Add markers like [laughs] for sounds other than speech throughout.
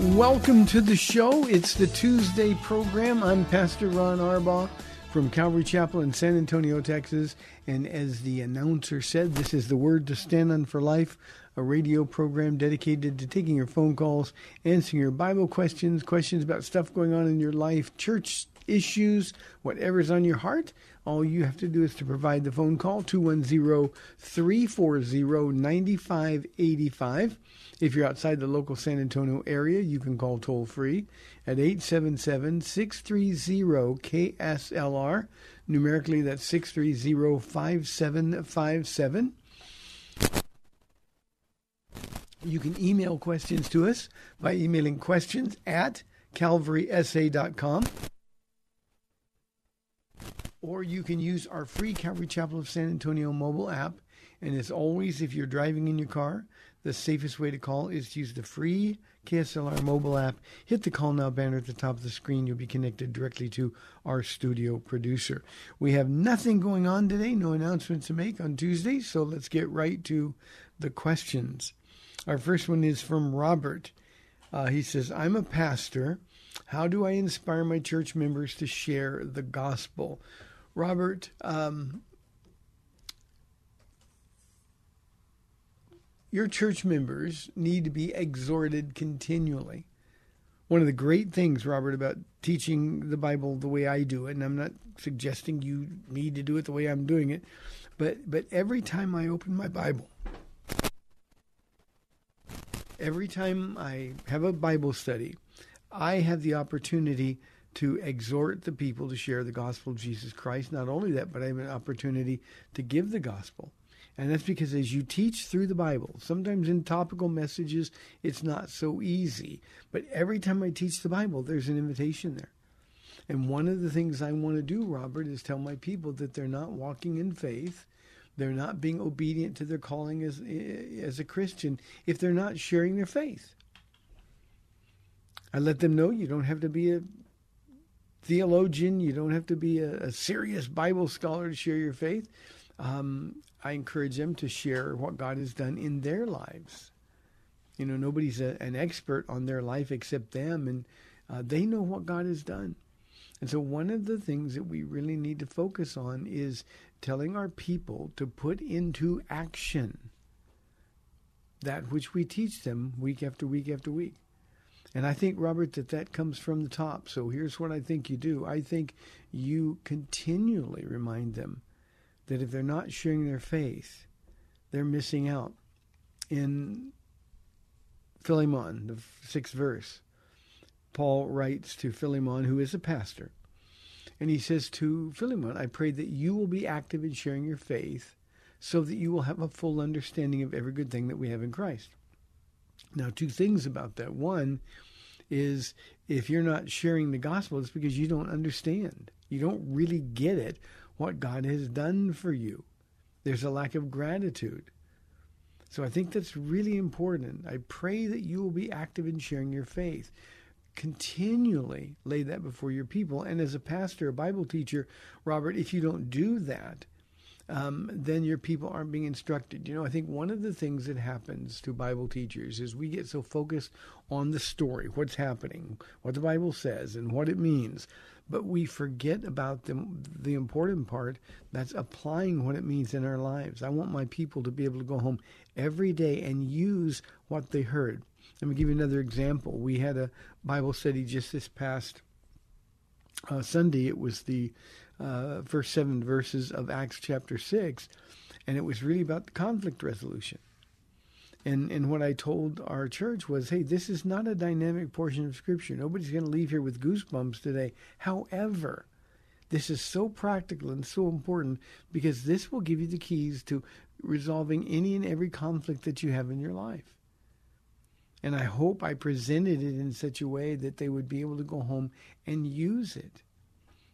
Welcome to the show. It's the Tuesday program. I'm Pastor Ron Arbaugh from Calvary Chapel in San Antonio, Texas. And as the announcer said, this is the Word to Stand on for Life, a radio program dedicated to taking your phone calls, answering your Bible questions, questions about stuff going on in your life, church issues, whatever's on your heart. All you have to do is to provide the phone call 210 340 9585. If you're outside the local San Antonio area, you can call toll free at 877 630 KSLR. Numerically, that's 630 5757. You can email questions to us by emailing questions at calvarysa.com. Or you can use our free Calvary Chapel of San Antonio mobile app. And as always, if you're driving in your car, the safest way to call is to use the free KSLR mobile app. Hit the call now banner at the top of the screen. You'll be connected directly to our studio producer. We have nothing going on today, no announcements to make on Tuesday, so let's get right to the questions. Our first one is from Robert. Uh, he says, I'm a pastor. How do I inspire my church members to share the gospel? Robert, um, your church members need to be exhorted continually. One of the great things, Robert, about teaching the Bible the way I do it, and I'm not suggesting you need to do it the way I'm doing it, but but every time I open my Bible, every time I have a Bible study, I have the opportunity to exhort the people to share the gospel of Jesus Christ. Not only that, but I have an opportunity to give the gospel. And that's because as you teach through the Bible, sometimes in topical messages, it's not so easy. But every time I teach the Bible, there's an invitation there. And one of the things I want to do, Robert, is tell my people that they're not walking in faith. They're not being obedient to their calling as, as a Christian if they're not sharing their faith. I let them know you don't have to be a theologian, you don't have to be a, a serious Bible scholar to share your faith. Um, I encourage them to share what God has done in their lives. You know, nobody's a, an expert on their life except them, and uh, they know what God has done. And so, one of the things that we really need to focus on is telling our people to put into action that which we teach them week after week after week. And I think, Robert, that that comes from the top. So here's what I think you do I think you continually remind them that if they're not sharing their faith, they're missing out. In Philemon, the sixth verse, Paul writes to Philemon, who is a pastor, and he says to Philemon, I pray that you will be active in sharing your faith so that you will have a full understanding of every good thing that we have in Christ. Now, two things about that. One is if you're not sharing the gospel, it's because you don't understand. You don't really get it, what God has done for you. There's a lack of gratitude. So I think that's really important. I pray that you will be active in sharing your faith. continually lay that before your people. And as a pastor, a Bible teacher, Robert, if you don't do that, um, then your people aren't being instructed. You know, I think one of the things that happens to Bible teachers is we get so focused on the story, what's happening, what the Bible says, and what it means, but we forget about the, the important part that's applying what it means in our lives. I want my people to be able to go home every day and use what they heard. Let me give you another example. We had a Bible study just this past uh, Sunday. It was the uh, first seven verses of Acts chapter 6, and it was really about the conflict resolution. And, and what I told our church was, hey, this is not a dynamic portion of Scripture. Nobody's going to leave here with goosebumps today. However, this is so practical and so important because this will give you the keys to resolving any and every conflict that you have in your life. And I hope I presented it in such a way that they would be able to go home and use it.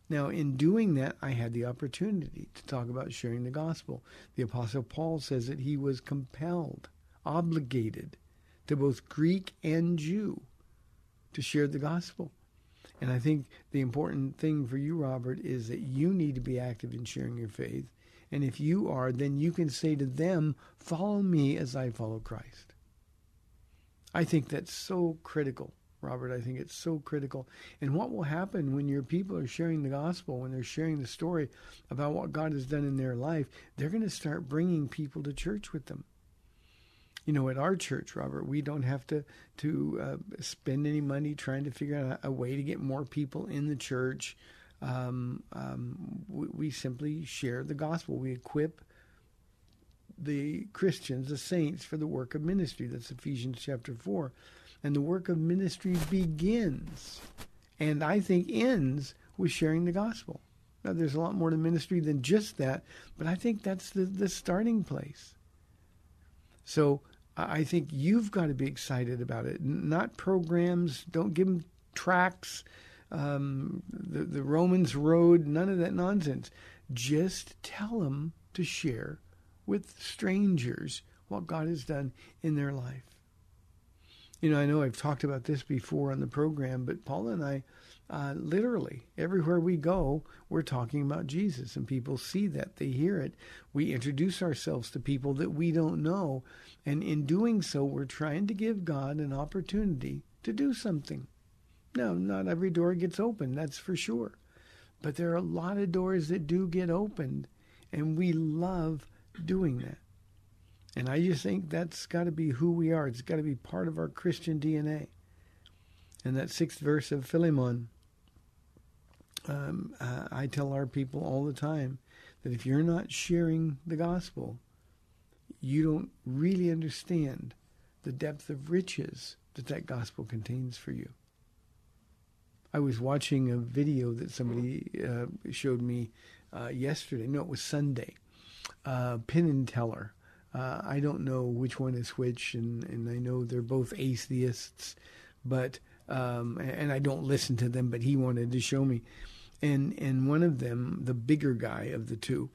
Now, in doing that, I had the opportunity to talk about sharing the gospel. The Apostle Paul says that he was compelled, obligated to both Greek and Jew to share the gospel. And I think the important thing for you, Robert, is that you need to be active in sharing your faith. And if you are, then you can say to them, Follow me as I follow Christ. I think that's so critical. Robert. I think it's so critical. And what will happen when your people are sharing the gospel, when they're sharing the story about what God has done in their life, they're going to start bringing people to church with them. You know, at our church, Robert, we don't have to to uh, spend any money trying to figure out a, way to get more people in the church. Um, um, we, we simply share the gospel. We equip the Christians, the saints, for the work of ministry. That's Ephesians chapter 4. And the work of ministry begins and I think ends with sharing the gospel. Now, there's a lot more to ministry than just that, but I think that's the, the starting place. So I think you've got to be excited about it. Not programs, don't give them tracts, um, the, the Romans Road, none of that nonsense. Just tell them to share with strangers what God has done in their life. You know, I know I've talked about this before on the program, but Paula and I, uh, literally, everywhere we go, we're talking about Jesus, and people see that, they hear it. We introduce ourselves to people that we don't know, and in doing so, we're trying to give God an opportunity to do something. Now, not every door gets open, that's for sure. But there are a lot of doors that do get opened, and we love doing that. And I just think that's got to be who we are. It's got to be part of our Christian DNA. And that sixth verse of Philemon, um, uh, I tell our people all the time that if you're not sharing the gospel, you don't really understand the depth of riches that that gospel contains for you. I was watching a video that somebody uh, showed me uh, yesterday. No, it was Sunday. Uh, and Teller uh, I don't know which one is which, and, and I know they're both atheists, but um, and I don't listen to them. But he wanted to show me, and and one of them, the bigger guy of the two,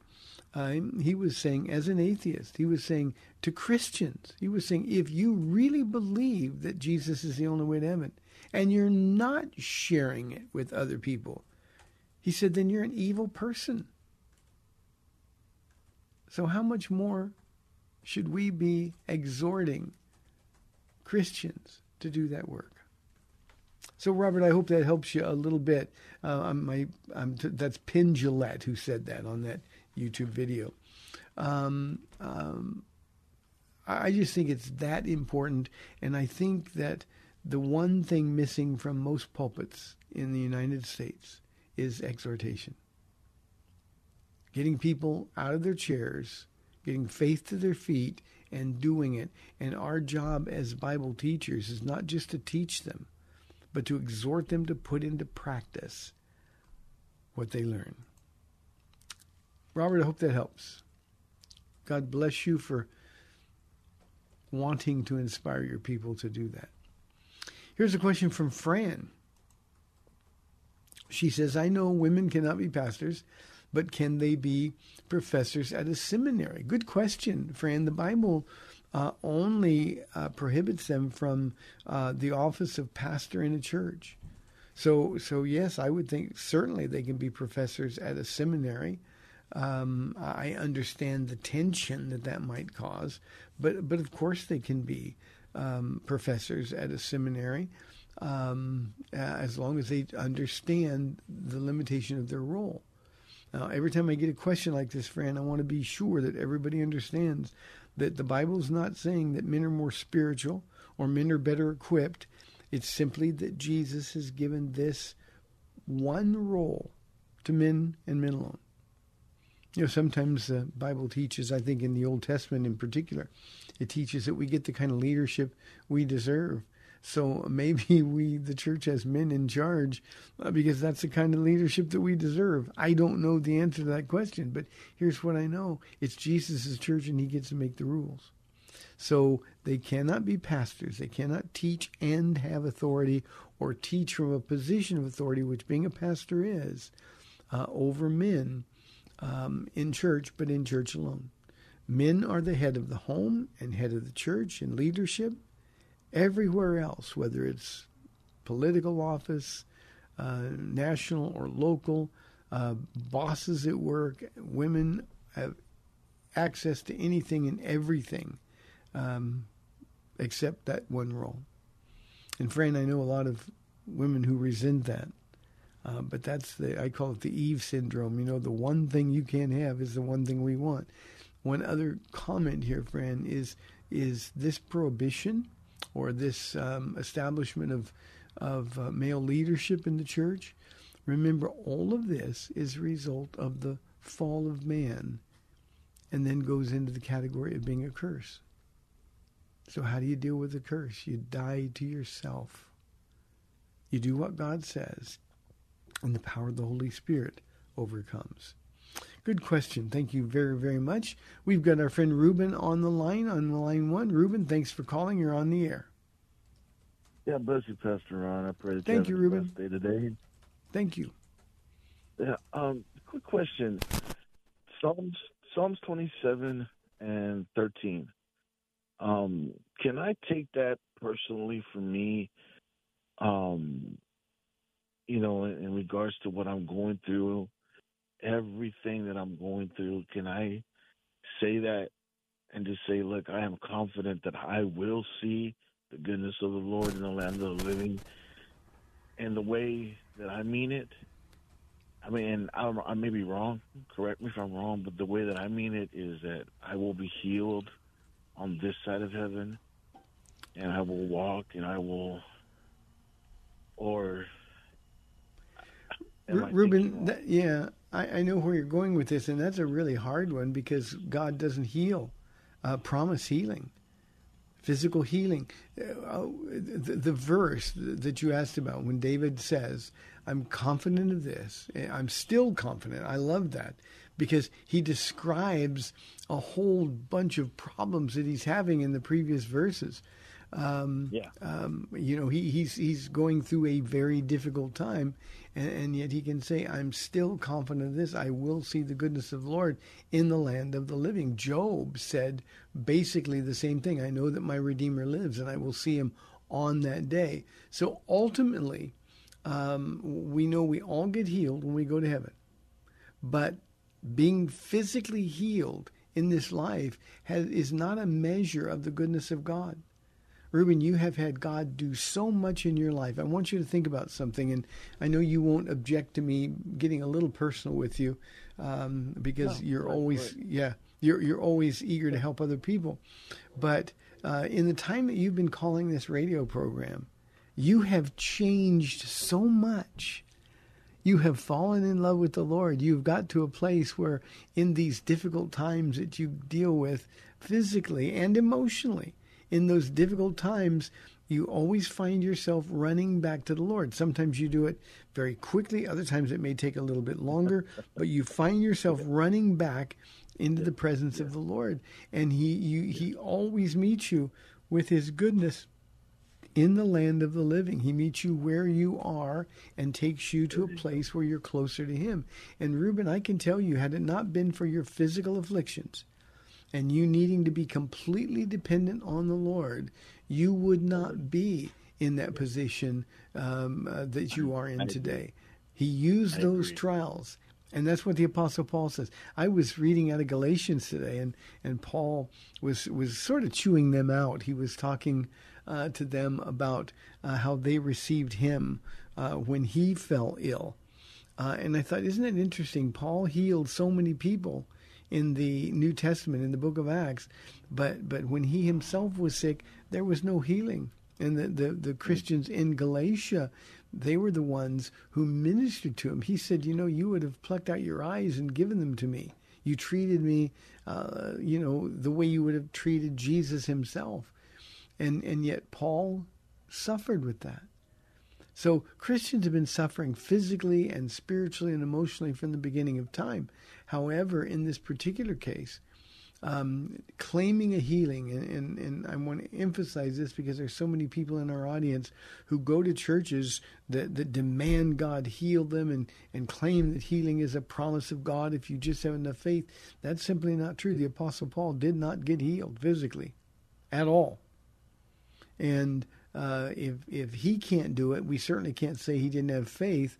uh, he was saying as an atheist, he was saying to Christians, he was saying if you really believe that Jesus is the only way to heaven, and you're not sharing it with other people, he said, then you're an evil person. So how much more should we be exhorting Christians to do that work? So, Robert, I hope that helps you a little bit. Uh, I'm my, I'm t- that's Penn Jillette who said that on that YouTube video. Um, um, I just think it's that important, and I think that the one thing missing from most pulpits in the United States is exhortation. Getting people out of their chairs getting faith to their feet and doing it. And our job as Bible teachers is not just to teach them, but to exhort them to put into practice what they learn. Robert, I hope that helps. God bless you for wanting to inspire your people to do that. Here's a question from Fran. She says, I know women cannot be pastors, but can they be professors at a seminary? Good question, Fran. The Bible uh, only uh, prohibits them from uh, the office of pastor in a church. So, so yes, I would think certainly they can be professors at a seminary. Um, I understand the tension that that might cause, but but of course they can be um, professors at a seminary um, as long as they understand the limitation of their role. Now, every time I get a question like this, Fran, I want to be sure that everybody understands that the Bible is not saying that men are more spiritual or men are better equipped. It's simply that Jesus has given this one role to men and men alone. You know, sometimes the Bible teaches, I think in the Old Testament in particular, it teaches that we get the kind of leadership we deserve. So maybe [laughs] we, the church, has men in charge uh, because that's the kind of leadership that we deserve. I don't know the answer to that question, but here's what I know it's Jesus' church and he gets to make the rules. So they cannot be pastors. They cannot teach and have authority or teach from a position of authority, which being a pastor is, uh, over men um, in church, but in church alone. Men are the head of the home and head of the church and leadership. Everywhere else, whether it's political office, uh, national or local, uh, bosses at work, women have access to anything and everything um, except that one role. And Fran, I know a lot of women who resent that. Uh, but that's the I call it the Eve syndrome. You know, the one thing you can't have is the one thing we want. One other comment here, Fran, is is this prohibition or this um, establishment of of uh, male leadership in the church. Remember, all of this is a result of the fall of man, and then goes into the category of being a curse. So, how do you deal with the curse? You die to yourself. You do what God says, and the power of the Holy Spirit overcomes. Good question. Thank you very, very much. We've got our friend Ruben on the line, on line one. Ruben, thanks for calling. You're on the air. Yeah, bless you, Pastor Ron. I pray that Thank you you, Ruben. day today. Thank you. Yeah, um, quick question. Psalms Psalms twenty seven and thirteen. Um, can I take that personally for me? Um, you know, in, in regards to what I'm going through, everything that I'm going through, can I say that and just say, look, I am confident that I will see the goodness of the Lord in the land of the living, and the way that I mean it. I mean, I don't I may be wrong. Correct me if I'm wrong, but the way that I mean it is that I will be healed on this side of heaven, and I will walk, and I will, or. am I Ru- thinking Ruben, that, yeah, I, I know where you're going with this, and that's a really hard one because God doesn't heal, uh, promise healing, physical healing. Uh, the, the verse that you asked about when David says, I'm confident of this, I'm still confident. I love that because he describes a whole bunch of problems that he's having in the previous verses. Um, Yeah. um, you know, he, he's he's going through a very difficult time, and, and yet he can say, "I'm still confident of this. I will see the goodness of the Lord in the land of the living." Job said basically the same thing. I know that my Redeemer lives, and I will see him on that day. So ultimately, um, we know we all get healed when we go to heaven, but being physically healed in this life has, is not a measure of the goodness of God. Ruben, you have had God do so much in your life. I want you to think about something, and I know you won't object to me getting a little personal with you, um, because No, you're always, yeah, you're you're always eager to help other people. But uh, in the time that you've been calling this radio program, you have changed so much. You have fallen in love with the Lord. You've got to a place where, in these difficult times that you deal with physically and emotionally, in those difficult times, you always find yourself running back to the Lord. Sometimes you do it very quickly, other times it may take a little bit longer, [laughs] but you find yourself running back into the presence of the Lord. And he you, he always meets you with his goodness in the land of the living. He meets you where you are and takes you to a place where you're closer to him. And Reuben, I can tell you, had it not been for your physical afflictions, and you needing to be completely dependent on the Lord, you would not be in that position um, uh, that you are in today. He used those trials. And that's what the Apostle Paul says. I was reading out of Galatians today, and, and Paul was, was sort of chewing them out. He was talking uh, to them about uh, how they received him uh, when he fell ill. Uh, and I thought, isn't it interesting? Paul healed so many people in the New Testament, in the book of Acts, but, but when he himself was sick, there was no healing. And the, the, the Christians in Galatia they were the ones who ministered to him. He said, You know, you would have plucked out your eyes and given them to me. You treated me, uh, you know, the way you would have treated Jesus himself. And, and yet Paul suffered with that. So Christians have been suffering physically and spiritually and emotionally from the beginning of time. However, in this particular case, um, claiming a healing, and, and, and, I want to emphasize this because there's so many people in our audience who go to churches that, that demand God heal them and, and claim that healing is a promise of God if you just have enough faith. That's simply not true. The Apostle Paul did not get healed physically at all. And uh, if if he can't do it, we certainly can't say he didn't have faith.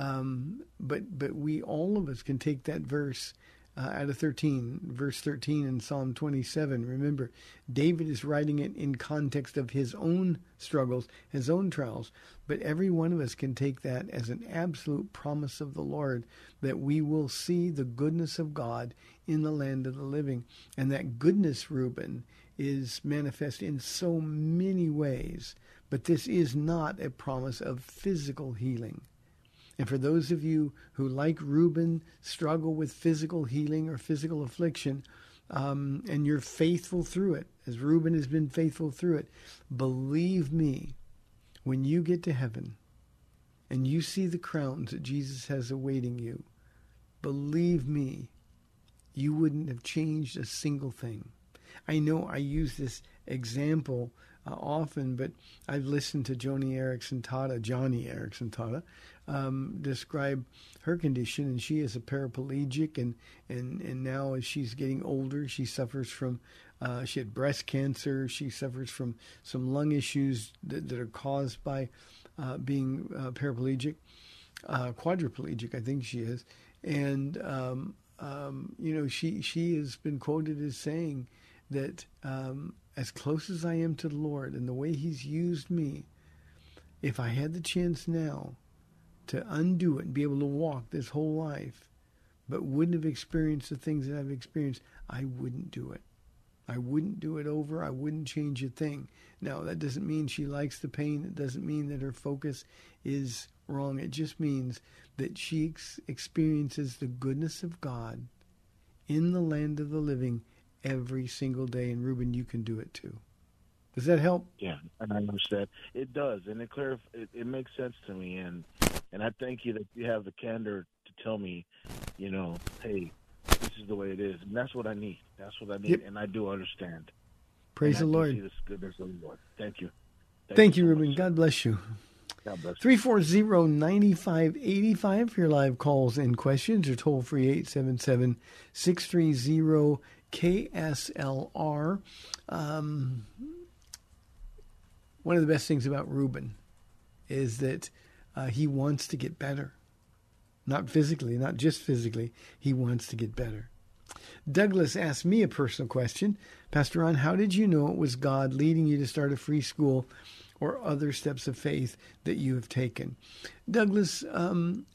Um, but but we all of us can take that verse uh, out of 13, verse 13 in Psalm 27. Remember, David is writing it in context of his own struggles, his own trials. But every one of us can take that as an absolute promise of the Lord that we will see the goodness of God in the land of the living. And that goodness, Reuben, is manifest in so many ways. But this is not a promise of physical healing. And for those of you who, like Reuben, struggle with physical healing or physical affliction, um, and you're faithful through it, as Reuben has been faithful through it, believe me, when you get to heaven and you see the crowns that Jesus has awaiting you, believe me, you wouldn't have changed a single thing. I know I use this example uh, often, but I've listened to Joni Eareckson Tada, Joni Eareckson Tada, um, describe her condition, and she is a paraplegic, and and and now as she's getting older, she suffers from. Uh, she had breast cancer. She suffers from some lung issues that, that are caused by uh, being uh, paraplegic, uh, quadriplegic, I think she is, and um, um, you know she she has been quoted as saying that um, as close as I am to the Lord and the way He's used me, if I had the chance now to undo it and be able to walk this whole life, but wouldn't have experienced the things that I've experienced, I wouldn't do it. I wouldn't do it over. I wouldn't change a thing. Now, that doesn't mean she likes the pain. It doesn't mean that her focus is wrong. It just means that she ex- experiences the goodness of God in the land of the living every single day. And Reuben, you can do it too. Does that help? Yeah, and I understand. It does, and it clear. It, it makes sense to me, and and I thank you that you have the candor to tell me, you know, hey, this is the way it is, and that's what I need. That's what I need, Yep. and I do understand. Praise the Lord. See this goodness of the Lord. Thank you. Thank you, so Reuben. much. God bless you. God bless 340-9585 for your live calls and questions or toll free 877-630-KSLR. Um, one of the best things about Reuben is that uh, he wants to get better. Not physically, not just physically. He wants to get better. Douglas asked me a personal question. Pastor Ron, how did you know it was God leading you to start a free school or other steps of faith that you have taken? Douglas, um,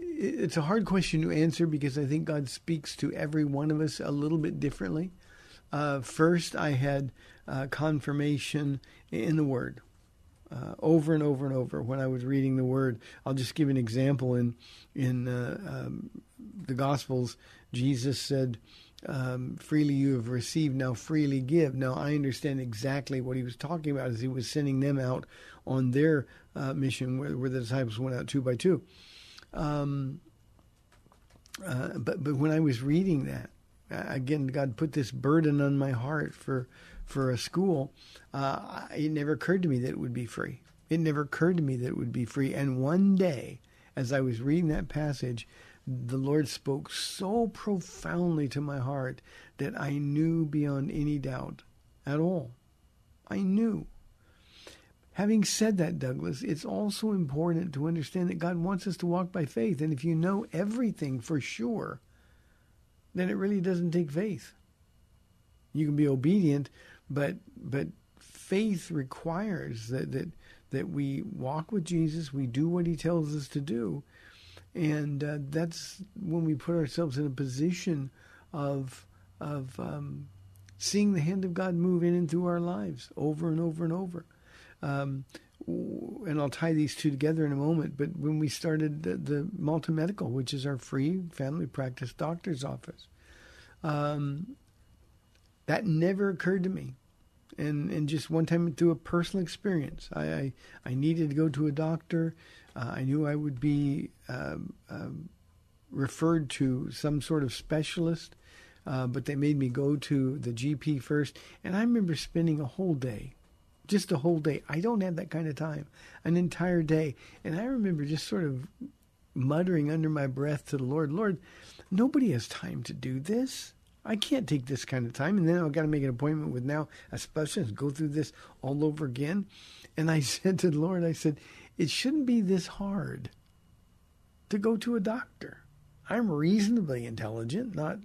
it's a hard question to answer because I think God speaks to every one of us a little bit differently. Uh, first, I had uh, confirmation in the Word uh, over and over and over when I was reading the Word. I'll just give an example in in uh, um, the Gospels. Jesus said, um, "Freely you have received, now freely give." Now I understand exactly what he was talking about as he was sending them out on their uh, mission, where, where the disciples went out two by two. Um, uh, but but when I was reading that, again, God put this burden on my heart for for a school. Uh, it never occurred to me that it would be free. It never occurred to me that it would be free. And one day, as I was reading that passage, the Lord spoke so profoundly to my heart that I knew beyond any doubt at all. I knew. Having said that, Douglas, it's also important to understand that God wants us to walk by faith. And if you know everything for sure, then it really doesn't take faith. You can be obedient, but but faith requires that that that we walk with Jesus, we do what He tells us to do, and uh, that's when we put ourselves in a position of of um, seeing the hand of God move in and through our lives over and over and over. Um, and I'll tie these two together in a moment. But when we started the, the Malta Medical, which is our free family practice doctor's office, um, that never occurred to me. And, and just one time through a personal experience, I, I, I needed to go to a doctor. Uh, I knew I would be um, um, referred to some sort of specialist, uh, but they made me go to the GP first. And I remember spending a whole day just a whole day. I don't have that kind of time, an entire day. And I remember just sort of muttering under my breath to the Lord, Lord, nobody has time to do this. I can't take this kind of time. And then I've got to make an appointment with now a specialist, go through this all over again. And I [laughs] said to the Lord, I said, it shouldn't be this hard to go to a doctor. I'm reasonably intelligent, not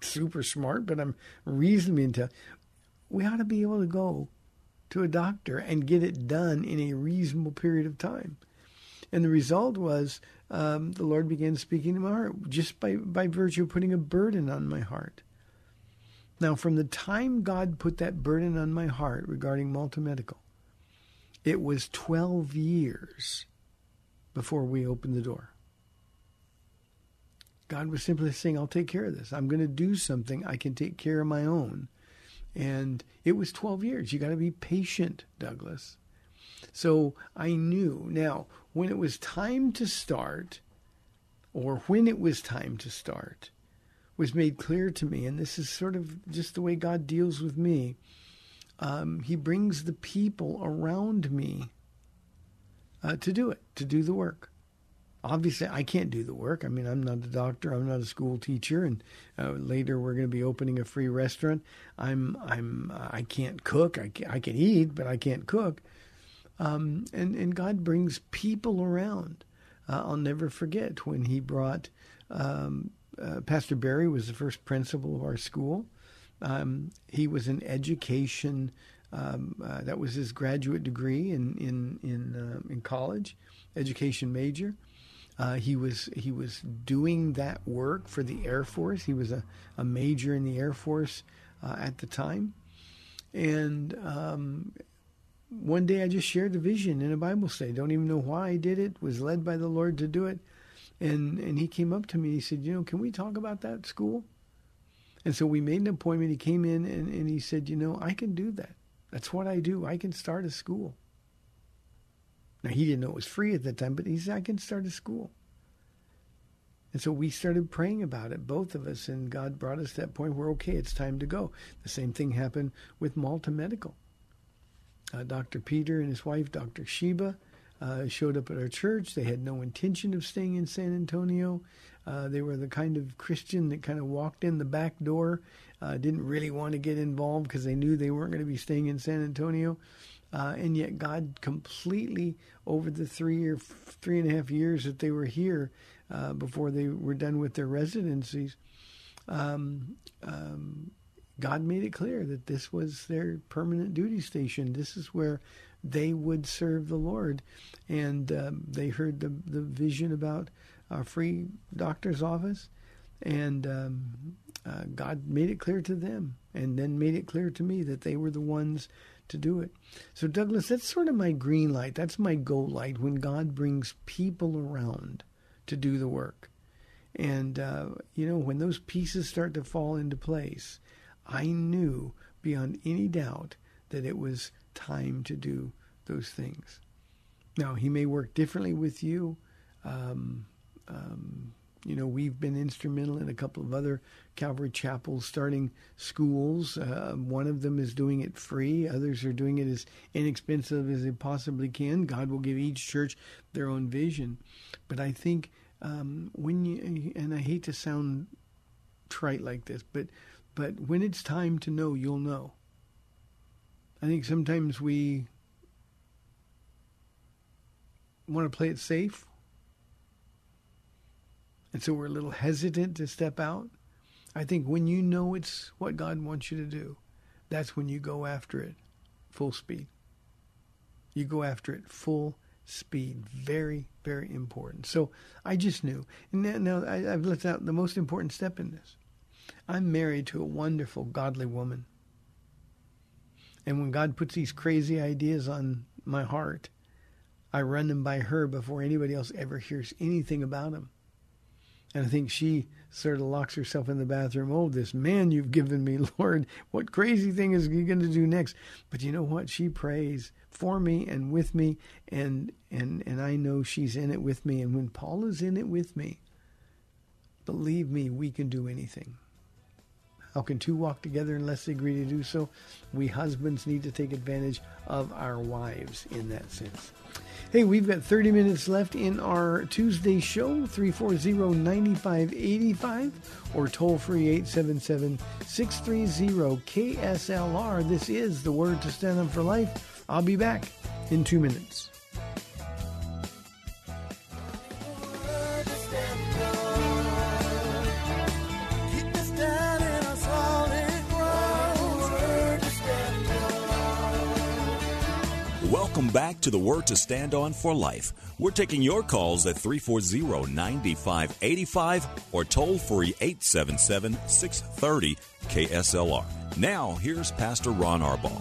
super smart, but I'm reasonably intelligent. We ought to be able to go to a doctor and get it done in a reasonable period of time. And the result was um, the Lord began speaking to my heart just by, by virtue of putting a burden on my heart. Now, from the time God put that burden on my heart regarding Malta Medical, it was 12 years before we opened the door. God was simply saying, I'll take care of this. I'm going to do something I can take care of my own and it was 12 years. You got to be patient, Douglas. So I knew. Now, when it was time to start, or when it was time to start, was made clear to me. And this is sort of just the way God deals with me. Um, he brings the people around me uh, to do it, to do the work obviously I can't do the work. I mean, I'm not a doctor. I'm not a school teacher. And uh, later we're going to be opening a free restaurant. I'm I'm uh, I can't cook. I can, I can eat, but I can't cook. Um, and and God brings people around. Uh, I'll never forget when He brought um, uh, Pastor Barry was the first principal of our school. Um, he was an education. Um, uh, that was his graduate degree in in in uh, in college, education major. Uh, he was he was doing that work for the Air Force. He was a, a major in the Air Force uh, at the time, and um, one day I just shared the vision in a Bible study. Don't even know why I did it. Was led by the Lord to do it, and and he came up to me. He said, "You know, can we talk about that school?" And so we made an appointment. He came in and, and he said, "You know, I can do that. That's what I do. I can start a school." Now, he didn't know it was free at that time, but he said, I can start a school. And so we started praying about it, both of us, and God brought us to that point where, okay, it's time to go. The same thing happened with Malta Medical. Uh, Dr. Peter and his wife, Dr. Sheba, uh, showed up at our church. They had no intention of staying in San Antonio. Uh, they were the kind of Christian that kind of walked in the back door, uh, didn't really want to get involved because they knew they weren't going to be staying in San Antonio. Uh, and yet God completely over the three or three and a half years that they were here uh, before they were done with their residencies, um, um, God made it clear that this was their permanent duty station. This is where they would serve the Lord, and um, they heard the the vision about a free doctor's office, and um, uh, God made it clear to them, and then made it clear to me that they were the ones to do it. So, Douglas, that's sort of my green light. That's my go light when God brings people around to do the work. And, uh, you know, when those pieces start to fall into place, I knew beyond any doubt that it was time to do those things. Now, He may work differently with you. Um, um, you know, we've been instrumental in a couple of other Calvary chapels starting schools. Uh, one of them is doing it free. Others are doing it as inexpensive as they possibly can. God will give each church their own vision. But I think um, when you and I hate to sound trite like this, but but when it's time to know, you'll know. I think sometimes we want to play it safe. And so we're a little hesitant to step out. I think when you know it's what God wants you to do, that's when you go after it full speed. You go after it full speed. Very, very important. So I just knew. And now, now I, have left out the most important step in this. I'm married to a wonderful, godly woman. And when God puts these crazy ideas on my heart, I run them by her before anybody else ever hears anything about them. And I think she sort of locks herself in the bathroom. Oh, this man you've given me, [laughs] Lord, what crazy thing is he going to do next? But you know what? She prays for me and with me, and and and I know she's in it with me. And when Paul is in it with me, believe me, we can do anything. How can two walk together unless they agree to do so? We husbands need to take advantage of our wives in that sense. Hey, we've got 30 minutes left in our Tuesday show, 340-9585 or toll free 877-630-KSLR. This is the word to stand up for life. I'll be back in two minutes. Welcome back to the Word to Stand On for Life. We're taking your calls at 340 9585 or toll free 877 630 KSLR. Now, here's Pastor Ron Arbaugh.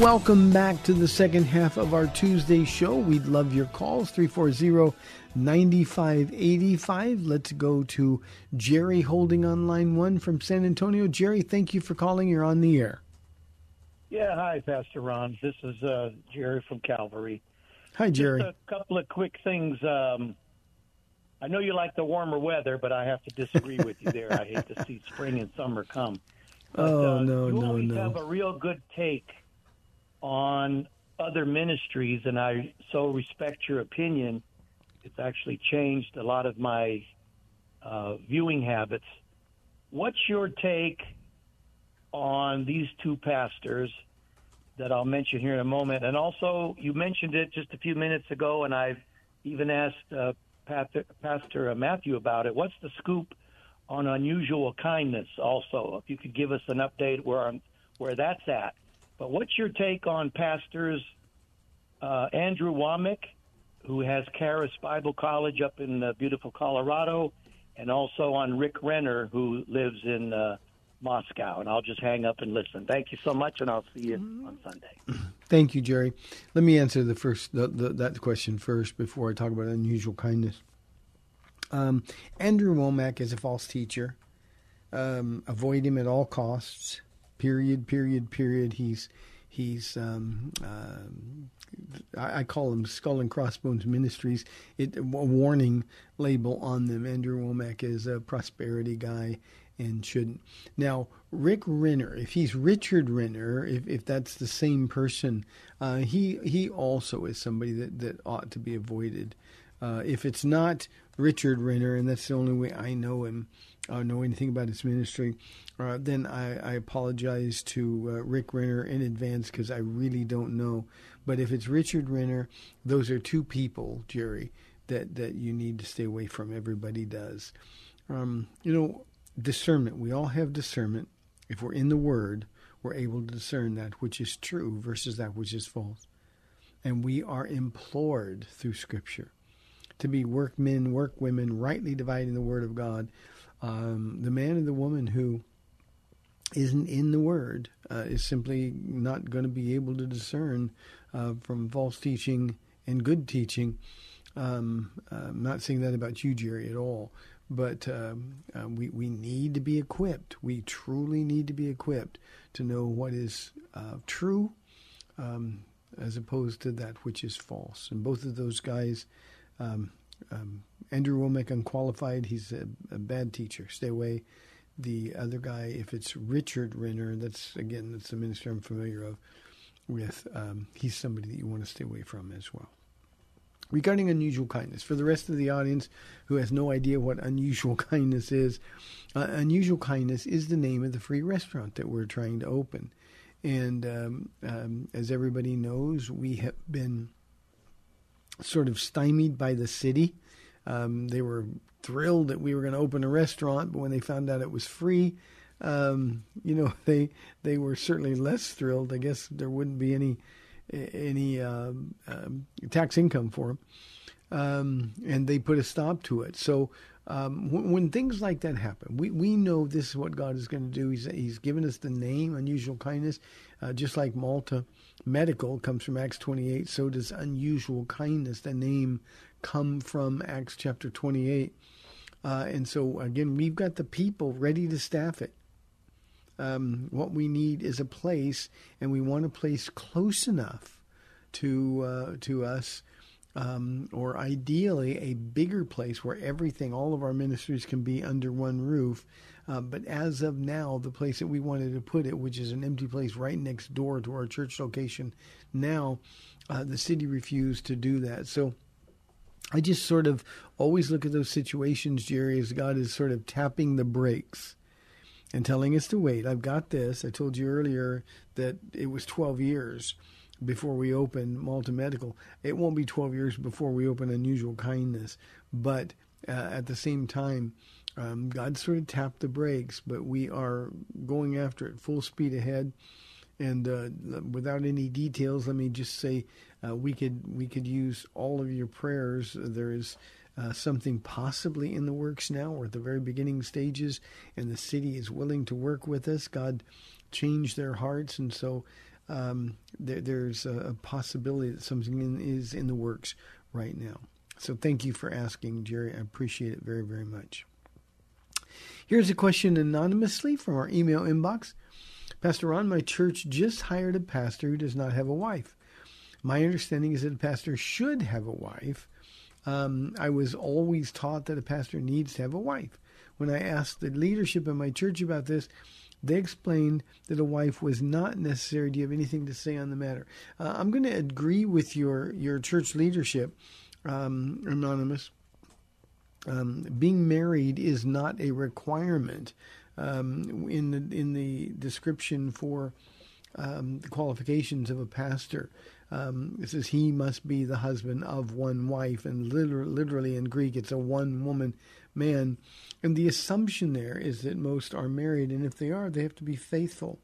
Welcome back to the second half of our Tuesday show. We'd love your calls 340 9585. Let's go to Jerry holding on line one from San Antonio. Jerry, thank you for calling. You're on the air. Yeah, hi, Pastor Ron. This is uh, Jerry from Calvary. Hi, Jerry. Just a couple of quick things. Um, I know you like the warmer weather, but I have to disagree with you there. I hate to see [laughs] spring and summer come. But, oh uh, no, no. you no, always no! have a real good take on other ministries, and I so respect your opinion. It's actually changed a lot of my uh, viewing habits. What's your take on these two pastors that I'll mention here in a moment. And also, you mentioned it just a few minutes ago, and I've even asked uh, Pastor, Matthew about it. What's the scoop on unusual kindness? Also, if you could give us an update where I'm, where that's at. But what's your take on pastors uh, Andrew Wommack, who has Charis Bible College up in uh, beautiful Colorado, and also on Rick Renner, who lives in uh, Moscow. And I'll just hang up and listen. Thank you so much, and I'll see you on Sunday. Thank you, Jerry. Let me answer the first the, the, that question first before I talk about unusual kindness. Um, Andrew Wommack is a false teacher. Um, avoid him at all costs. Period. Period. Period. He's he's um, uh, I, I, call them skull and crossbones ministries. It a warning label on them. Andrew Wommack is a prosperity guy and shouldn't. Now, Rick Renner, if he's Richard Renner, if, if that's the same person, uh, he he also is somebody that, that ought to be avoided. Uh, if it's not Richard Renner, and that's the only way I know him, or know anything about his ministry, uh, then I, I, apologize to uh, Rick Renner in advance because I really don't know. But if it's Richard Renner, those are two people, Jerry, that, that you need to stay away from. Everybody does. Um, you know, discernment. We all have discernment. If we're in the Word, we're able to discern that which is true versus that which is false. And we are implored through Scripture to be workmen, workwomen, rightly dividing the Word of God. Um, the man and the woman who isn't in the Word uh, is simply not going to be able to discern uh, from false teaching and good teaching. Um, I'm not saying that about you, Jerry, at all. But um, uh, we, we need to be equipped. We truly need to be equipped to know what is uh, true um, as opposed to that which is false. And both of those guys, um, um Andrew Wommack, unqualified, he's a, a, bad teacher. Stay away. The other guy, if it's Richard Renner, that's again, that's a minister I'm familiar of with. Um, he's somebody that you want to stay away from as well. Regarding unusual kindness, for the rest of the audience who has no idea what unusual [laughs] kindness is, uh, unusual kindness is the name of the free restaurant that we're trying to open. And um, um, as everybody knows, we have been sort of stymied by the city. Um, they were thrilled that we were going to open a restaurant, but when they found out it was free, um, you know, [laughs] they they were certainly less thrilled. I guess there wouldn't be any any um, um, tax income for them, um, and they put a stop to it. So um, when, when things like that happen, we, we know this is what God is going to do. He's He's given us the name unusual kindness, uh, just like Malta Medical comes from Acts 28. So does unusual kindness. The name come from Acts chapter 28. Uh, and so again, we've got the people ready to staff it. Um, what we need is a place, and we want a place close enough to uh, to us, um, or ideally a bigger place where everything, all of our ministries, can be under one roof. Uh, but as of now, the place that we wanted to put it, which is an empty place right next door to our church location, now uh, the city refused to do that. So. I just sort of always look at those situations, Jerry, as God is sort of tapping the brakes and telling us to wait. I've got this. I told you earlier that it was 12 years before we open Malta Medical. It won't be 12 years before we open Unusual Kindness, but uh, at the same time, um, God sort of tapped the brakes, but we are going after it full speed ahead. And uh, without any details, let me just say uh, we could we could use all of your prayers. There is uh, something possibly in the works now. We're at the very beginning stages, and the city is willing to work with us. God changed their hearts, and so um, there, there's a, a, possibility that something in, is in the works right now. So thank you for asking, Jerry. I appreciate it very, very much. Here's a question anonymously from our email inbox. Pastor Ron, my church just hired a pastor who does not have a wife. My understanding is that a pastor should have a wife. Um, I was always taught that a pastor needs to have a wife. When I asked the leadership in my church about this, they explained that a wife was not necessary. Do you have anything to say on the matter? Uh, I'm going to agree with your your church leadership, um, anonymous. Um, being married is not a requirement um, in the in the description for um, the qualifications of a pastor. Um, it says he must be the husband of one wife, and literally, literally in Greek, it's a one woman man. And the assumption there is that most are married, and if they are, they have to be faithful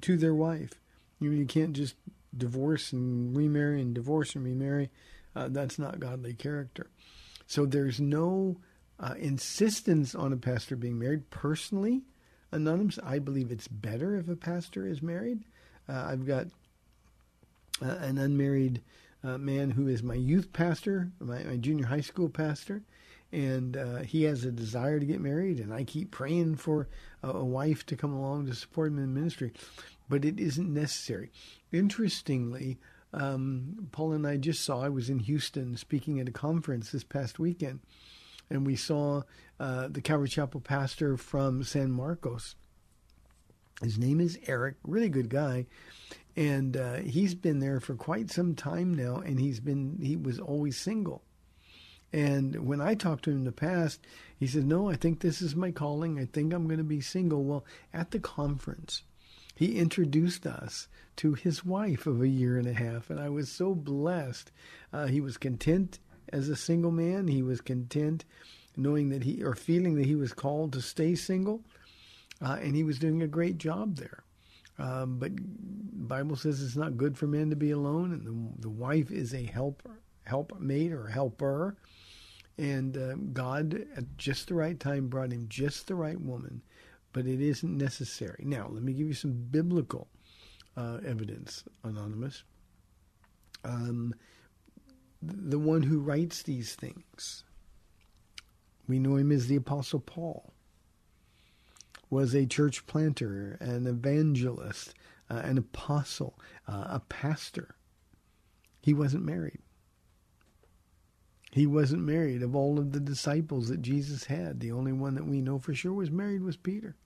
to their wife. You, you can't just divorce and remarry and divorce and remarry. Uh, that's not godly character. So there's no uh, insistence on a pastor being married. Personally, anonymous, I believe it's better if a pastor is married. Uh, I've got uh, an unmarried uh, man who is my youth pastor, my, my junior high school pastor, and uh, he has a desire to get married, and I keep praying for a, a wife to come along to support him in ministry, but it isn't necessary. Interestingly, um, Paul and I just saw, I was in Houston speaking at a conference this past weekend, and we saw uh, the Calvary Chapel pastor from San Marcos. His name is Eric, really good guy, and uh, he's been there for quite some time now, and he's been he was always single. And when I talked to him in the past, he said, "No, I think this is my calling. I think I'm going to be single." Well, at the conference, he introduced us to his wife of a year and a half, and I was so blessed. Uh, he was content as a single man. He was content knowing that he or feeling that he was called to stay single, uh, and he was doing a great job there. Um, but Bible says it's not good for men to be alone, and the, the wife is a helper, helpmate or helper. And uh, God, at just the right time, brought him just the right woman, but it isn't necessary. Now, let me give you some biblical uh, evidence, Anonymous. Um, the one who writes these things, we know him as the Apostle Paul was a church planter, an evangelist, uh, an apostle, uh, a pastor. He wasn't married. He wasn't married. Of all of the disciples that Jesus had, the only one that we know for sure was married was Peter.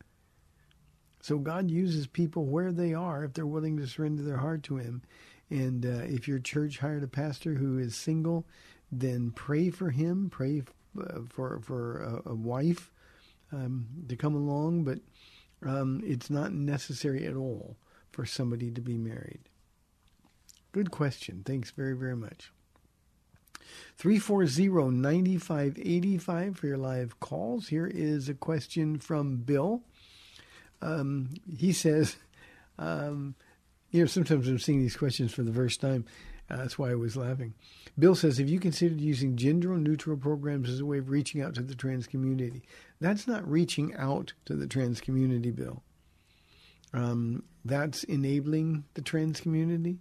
So God uses people where they are if they're willing to surrender their heart to Him. And uh, if your church hired a pastor who is single, then pray for him. Pray uh, for for a, a wife um, to come along, but um, it's not necessary at all for somebody to be married. Good question. Thanks very very much. 340-9585 for your live calls. Here is a question from Bill. Um, he says, um, you know, sometimes I'm seeing these questions for the first time. Uh, that's why I was laughing. Bill says, Have you considered using gender neutral programs as a way of reaching out to the trans community? That's not reaching out to the trans community, Bill. Um, that's enabling the trans community.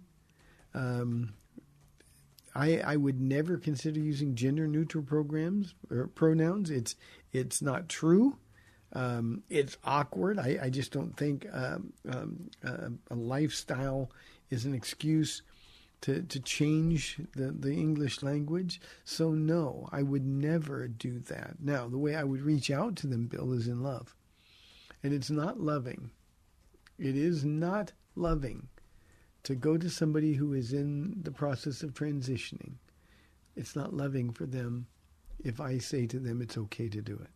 Um, I, I would never consider using gender neutral programs or pronouns. It's it's not true. Um, it's awkward. I, I just don't think um, um, uh, a lifestyle is an excuse to, to change the, the English language. So, no, I would never do that. Now, the way I would reach out to them, Bill, is in love. And it's not loving. It is not loving to go to somebody who is in the process of transitioning. It's not loving for them if I say to them it's okay to do it.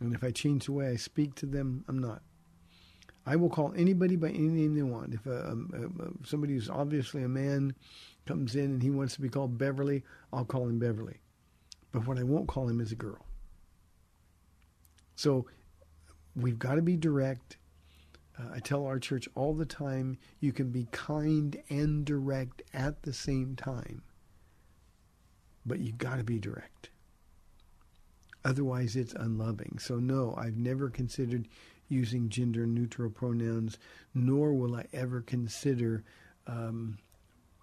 And if I change the way I speak to them, I'm not. I will call anybody by any name they want. If a, a, a, somebody who's obviously a man comes in and he wants to be called Beverly, I'll call him Beverly. But what I won't call him is a girl. So we've got to be direct. Uh, I tell our church all the time you can be kind and direct at the same time. But you've got to be direct. Otherwise, it's unloving. So, no, I've never considered using gender neutral pronouns, nor will I ever consider um,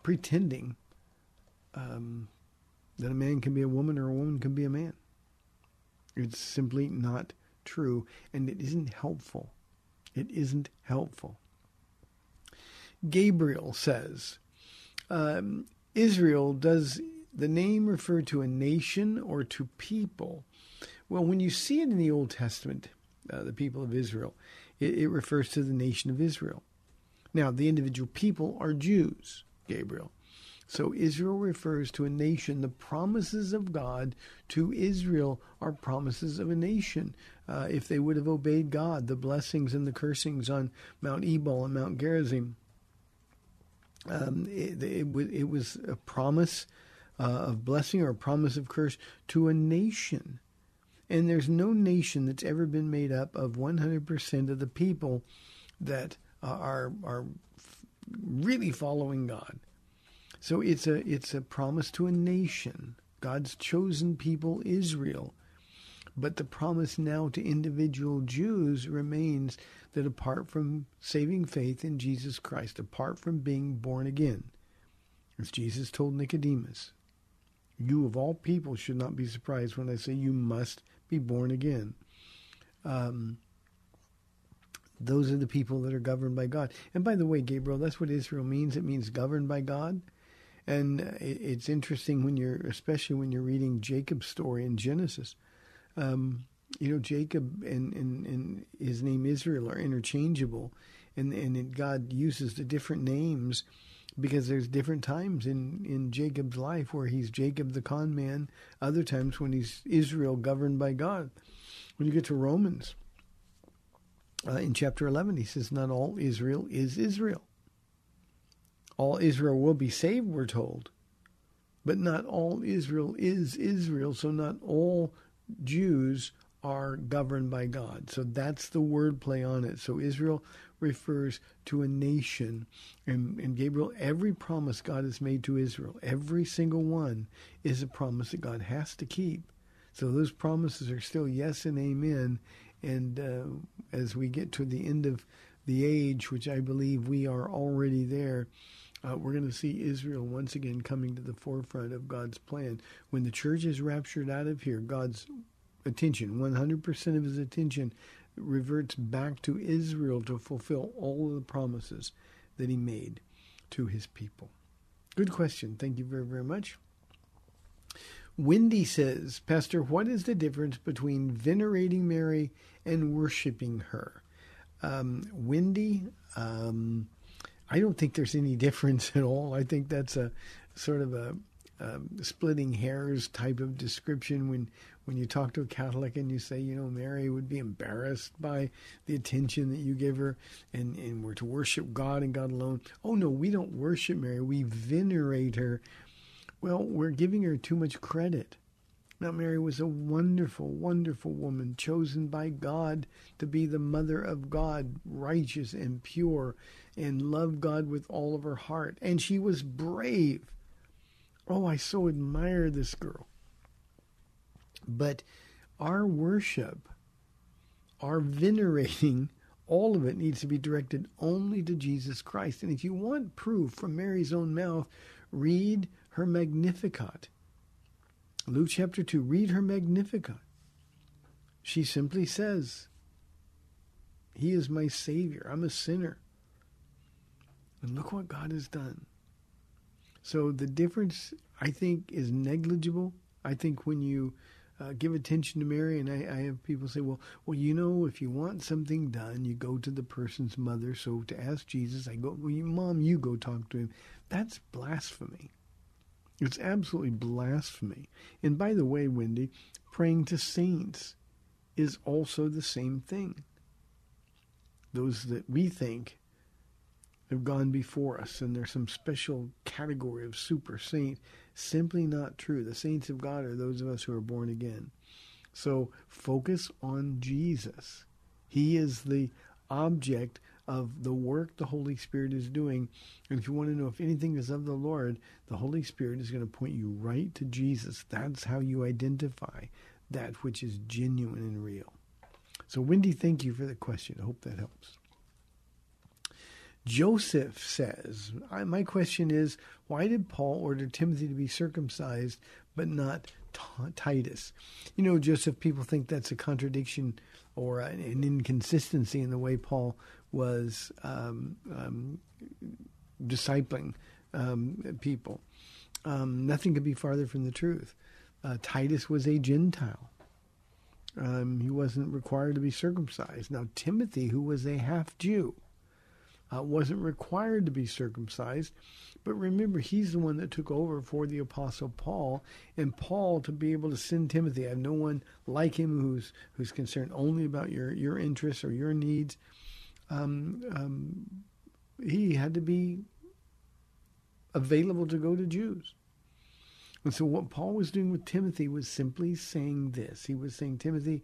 pretending um, that a man can be a woman or a woman can be a man. It's simply not true, and it isn't helpful. It isn't helpful. Gabriel says, um, Israel, does the name refer to a nation or to people? Well, when you see it in the Old Testament, uh, the people of Israel, it, it refers to the nation of Israel. Now, the individual people are Jews, Gabriel. So Israel refers to a nation. The promises of God to Israel are promises of a nation. Uh, if they would have obeyed God, the blessings and the cursings on Mount Ebal and Mount Gerizim, um, it, it, it, was a promise uh, of blessing or a promise of curse to a nation. And there's no nation that's ever been made up of 100% of the people that uh, are are really following God. So it's a it's a promise to a nation, God's chosen people, Israel. But the promise now to individual Jews remains that apart from saving faith in Jesus Christ, apart from being born again, as Jesus told Nicodemus, you of all people should not be surprised when I say you must be born again. Um, those are the people that are governed by God. And by the way, Gabriel, that's what Israel means. It means governed by God. And it's interesting when you're, especially when you're reading Jacob's story in Genesis. Um, you know, Jacob and, and, and his name Israel are interchangeable, and and God uses the different names because there's different times in, in Jacob's life where he's Jacob the con man, other times when he's Israel governed by God. When you get to Romans, uh, in chapter 11, he says, Not all Israel is Israel. All Israel will be saved, we're told. But not all Israel is Israel, so not all Jews are governed by God. So that's the word play on it. So Israel refers to a nation. And, and Gabriel, every promise God has made to Israel, every single one, is a promise that God has to keep. So those promises are still yes and amen. And uh, as we get to the end of the age, which I believe we are already there, uh, we're going to see Israel once again coming to the forefront of God's plan. When the church is raptured out of here, God's attention, 100% of his attention, reverts back to Israel to fulfill all of the promises that he made to his people? Good question. Thank you very, very much. Wendy says, Pastor, what is the difference between venerating Mary and worshiping her? Um, Wendy, um, I don't think there's any [laughs] difference at all. I think that's a sort of a um, splitting hairs type of description when when you talk to a Catholic and you say, you know, Mary would be embarrassed by the attention that you give her and, and we're to worship God and God alone. Oh, no, we don't worship Mary. We venerate her. Well, we're giving her too much credit. Now, Mary was a wonderful, wonderful woman, chosen by God to be the mother of God, righteous and pure, and loved God with all of her heart. And she was brave. Oh, I so admire this girl. But our worship, our venerating, all of it needs to be directed only to Jesus Christ. And if you want proof from Mary's own mouth, read her Magnificat. Luke chapter 2, read her Magnificat. She simply says, He is my Savior. I'm a sinner. And look what God has done. So the difference, I think, is negligible. I think when you uh, give attention to Mary, and I, I have people say, well, well, you know, if you want something done, you go to the person's mother. So to ask Jesus, I go, well, you, mom, you go talk to him. That's blasphemy. It's absolutely blasphemy. And by the way, Wendy, praying to saints is also the same thing. Those that we think have gone before us, and there's some special category of super saint. Simply not true. The saints of God are those of us who are born again. So focus on Jesus. He is the object of the work the Holy Spirit is doing. And if you want to know if anything is of the Lord, the Holy Spirit is going to point you right to Jesus. That's how you identify that which is genuine and real. So, Wendy, thank you for the question. I hope that helps. Joseph says, My question is, why did Paul order Timothy to be circumcised but not T- Titus? You know, Joseph, people think that's a contradiction or an inconsistency in the way Paul was um, um, discipling um, people. Um, nothing could be farther from the truth. Uh, Titus was a Gentile. Um, he wasn't required to be circumcised. Now, Timothy, who was a half Jew, uh, wasn't required to be circumcised. But remember, he's the one that took over for the Apostle Paul, and Paul to be able to send Timothy. I have no one like him who's who's concerned only about your your interests or your needs. Um, um, he had to be available to go to Jews. And so, what Paul was doing with Timothy was simply saying this. He was saying, Timothy,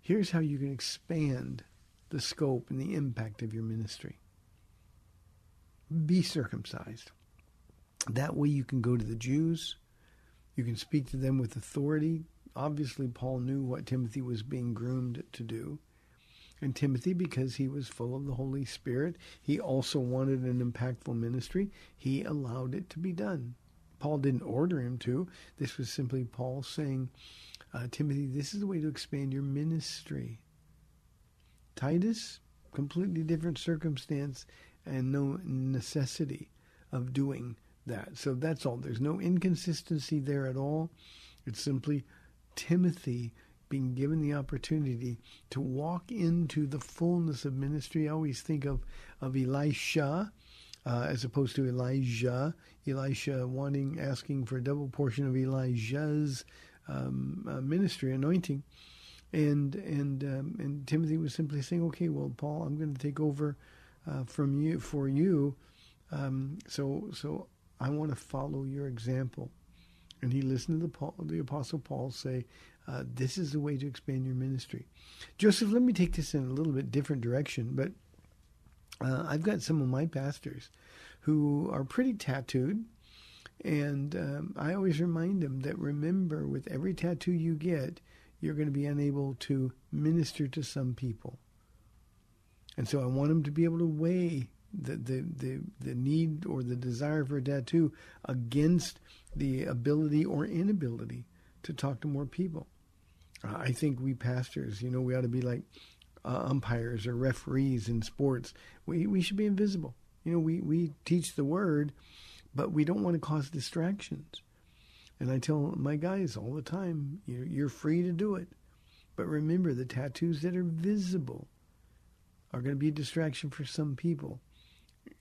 here's how you can expand the scope and the impact of your ministry. Be circumcised. That way you can go to the Jews. You can speak to them with authority. Obviously, Paul knew what Timothy was being groomed to do. And Timothy, because he was full of the Holy Spirit, he also wanted an impactful ministry. He allowed it to be done. Paul didn't order him to. This was simply Paul saying, uh, Timothy, this is the way to expand your ministry. Titus, completely different circumstance and no necessity of doing that. So that's all. There's no inconsistency there at all. It's simply Timothy being given the opportunity to walk into the fullness of ministry. I always think of, of Elisha uh, as opposed to Elijah. Elisha wanting, asking for a double portion of Elijah's um, uh, ministry anointing and and um, and Timothy was simply saying, "Okay, well, Paul, I'm going to take over uh, from you for you, um, so so I want to follow your example." And he listened to the Paul, the Apostle Paul say, uh, "This is the way to expand your ministry." Joseph, let me take this in a little bit different direction, but uh, I've got some of my pastors who are pretty tattooed. And um, I always remind them that remember, with every tattoo you get, you're going to be unable to minister to some people. And so I want them to be able to weigh the, the, the, the need or the desire for a tattoo against the ability or inability to talk to more people. Uh, I think we pastors, you know, we ought to be like uh, umpires or referees in sports. We, we should be invisible. You know, we, we teach the word, but we don't want to cause distractions. And I tell my guys all the time, you're free to do it. But remember, the tattoos that are visible are going to be a distraction for some people.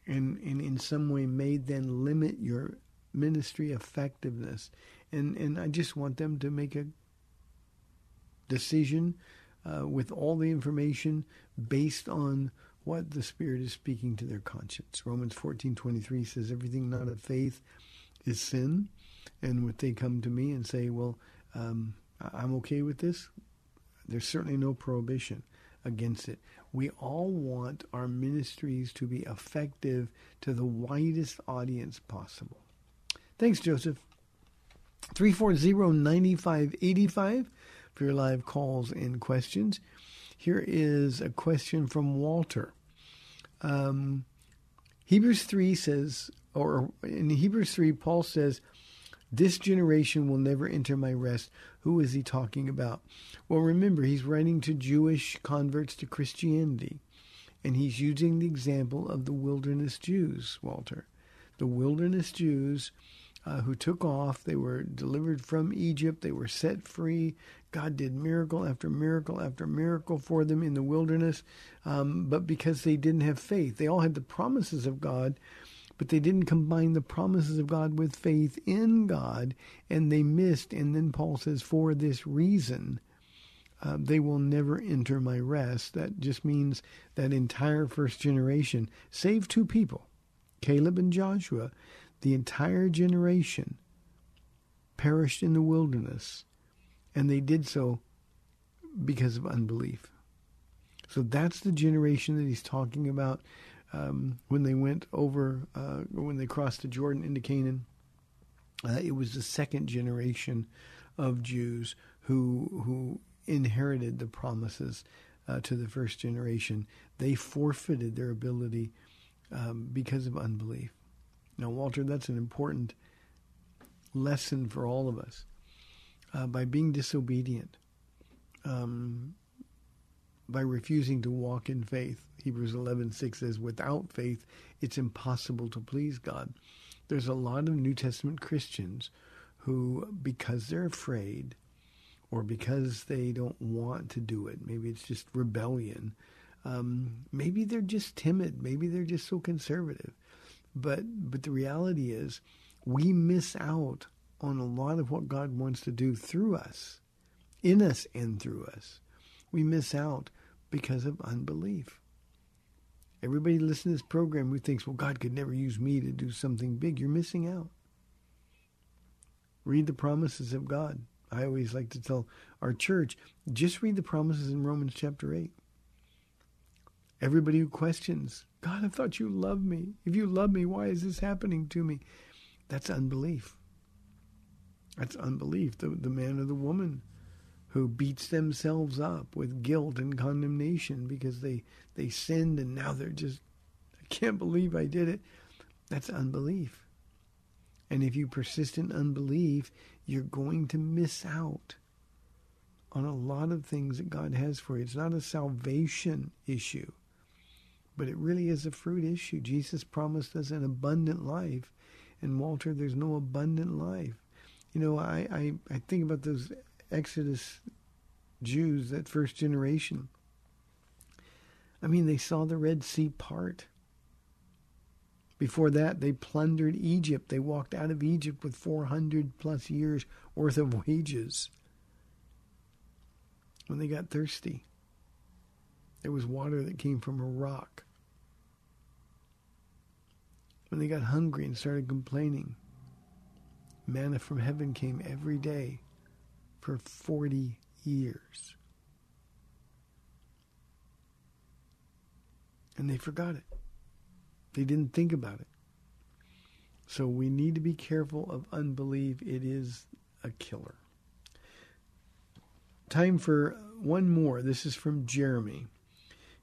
and, and in some way may then limit your ministry effectiveness. And, and I just want them to make a decision uh, with all the information based on what the Spirit is speaking to their conscience. Romans 14:23 says everything not of faith is sin. And when they come to me and say, well, um, I'm okay with this, there's certainly no prohibition against it. We all want our ministries to be effective to the widest audience possible. Thanks, Joseph. 340-9585 for your live calls and questions. Here is a question from Walter. Um, Hebrews 3 says, or in Hebrews 3, Paul says, this generation will never enter my rest. Who is he talking about? Well, remember, he's writing to Jewish converts to Christianity, and he's using the example of the wilderness Jews, Walter. The wilderness Jews uh, who took off. They were delivered from Egypt. They were set free. God did miracle after miracle after miracle for them in the wilderness. Um, but because they didn't have faith, they all had the promises of God, but they didn't combine the promises of God with faith in God, and they missed. And then Paul says, For this reason, uh, they will never enter my rest. That just means that entire first generation, save two people, Caleb and Joshua, the entire generation perished in the wilderness, and they did so because of unbelief. So that's the generation that he's talking about um, when they went over, uh, when they crossed the Jordan into Canaan. Uh, it was the second generation of Jews who who inherited the promises uh, to the first generation. They forfeited their ability um, because of unbelief. Now, Walter, that's an important lesson for all of us. Uh, by being disobedient, um, by refusing to walk in faith, Hebrews 11:6 says, "Without faith, it's impossible to please God." There's a lot of New Testament Christians who, because they're afraid, or because they don't want to do it, maybe it's just rebellion. Um, maybe they're just timid. Maybe they're just so conservative. But but the reality is we miss out on a lot of what God wants to do through us, in us and through us. We miss out because of unbelief. Everybody listening to this program who thinks, well, God could never use me to do something big, you're missing out. Read the promises of God. I always like to tell our church, just read the promises in Romans chapter 8. Everybody who questions, God, I thought you loved me. If you love me, why is this happening to me? That's unbelief. That's unbelief. The, the man or the woman who beats themselves up with guilt and condemnation because they, they sinned and now they're just, I can't believe I did it. That's unbelief. And if you persist in unbelief, you're going to miss out on a lot of things that God has for you. It's not a salvation issue. But it really is a fruit issue. Jesus promised us an abundant life. And Walter, there's no abundant life. You know, I, I, I think about those Exodus Jews, that first generation. I mean, they saw the Red Sea part. Before that, they plundered Egypt. They walked out of Egypt with 400 plus years worth of wages. When they got thirsty, there was water that came from a rock when they got hungry and started complaining. Manna from heaven came every day for 40 years. And they forgot it. They didn't think about it. So we need to be careful of unbelief. It is a killer. Time for one more. This is from Jeremy.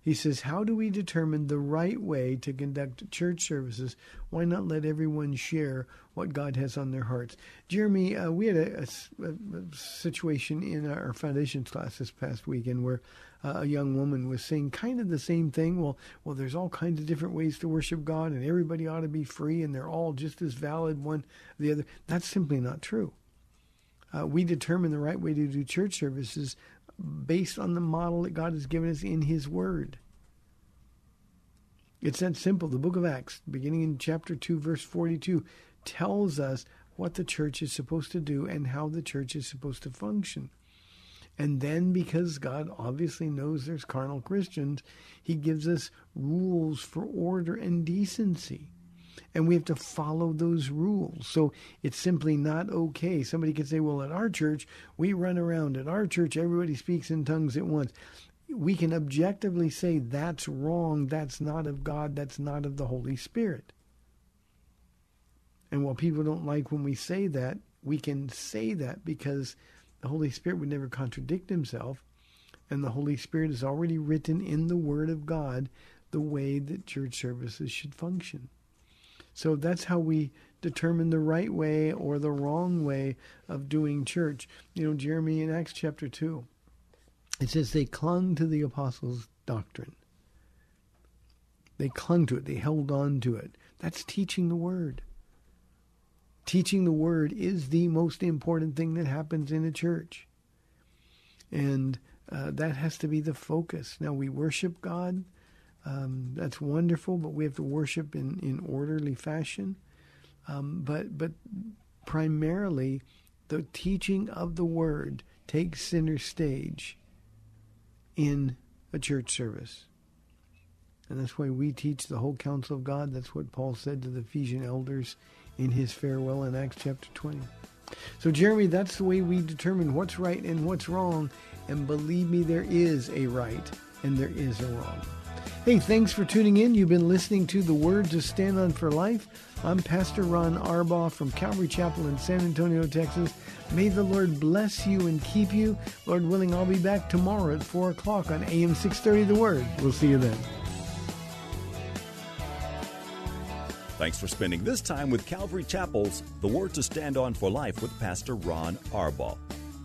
He says, How do we determine the right way to conduct church services? Why not let everyone share what God has on their hearts? Jeremy, uh, we had a, a, a, situation in our foundations class this past weekend where uh, a young woman was saying kind of the same thing. Well, well, there's all kinds of different ways to worship God, and everybody ought to be free, and they're all just as valid one the other. That's simply not true. Uh, we determine the right way to do church services based on the model that God has given us in His Word. It's that simple. The book of Acts, beginning in chapter 2, verse 42, tells us what the church is supposed to do and how the church is supposed to function. And then, because God obviously knows there's carnal Christians, He gives us rules for order and decency. And we have to follow those rules. So it's simply not okay. Somebody could say, well, at our church, we run around. At our church, everybody speaks in tongues at once. We can objectively say that's wrong. That's not of God. That's not of the Holy Spirit. And while people don't like when we say that, we can say that because the Holy Spirit would never contradict himself. And the Holy Spirit is already written in the Word of God the way that church services should function. So that's how we determine the right way or the wrong way of doing church. You know, Jeremy in Acts chapter 2, it says they clung to the apostles' doctrine. They clung to it, they held on to it. That's teaching the Word. Teaching the Word is the most important thing that happens in a church. And uh, that has to be the focus. Now, we worship God um, that's wonderful, but we have to worship in, in orderly fashion. Um, but but primarily, the teaching of the word takes center stage in a church service. And that's why we teach the whole counsel of God. That's what Paul said to the Ephesian elders in his farewell in Acts chapter 20. So, Jeremy, that's the way we determine what's right and what's wrong. And believe me, there is a right and there is a wrong. Hey, thanks for tuning in. You've been listening to The Word to Stand on for Life. I'm Pastor Ron Arbaugh from Calvary Chapel in San Antonio, Texas. May the Lord bless you and keep you. Lord willing, I'll be back tomorrow at 4 o'clock on AM 630 The Word. We'll see you then. Thanks for spending this time with Calvary Chapel's The Word to Stand On for Life with Pastor Ron Arbaugh.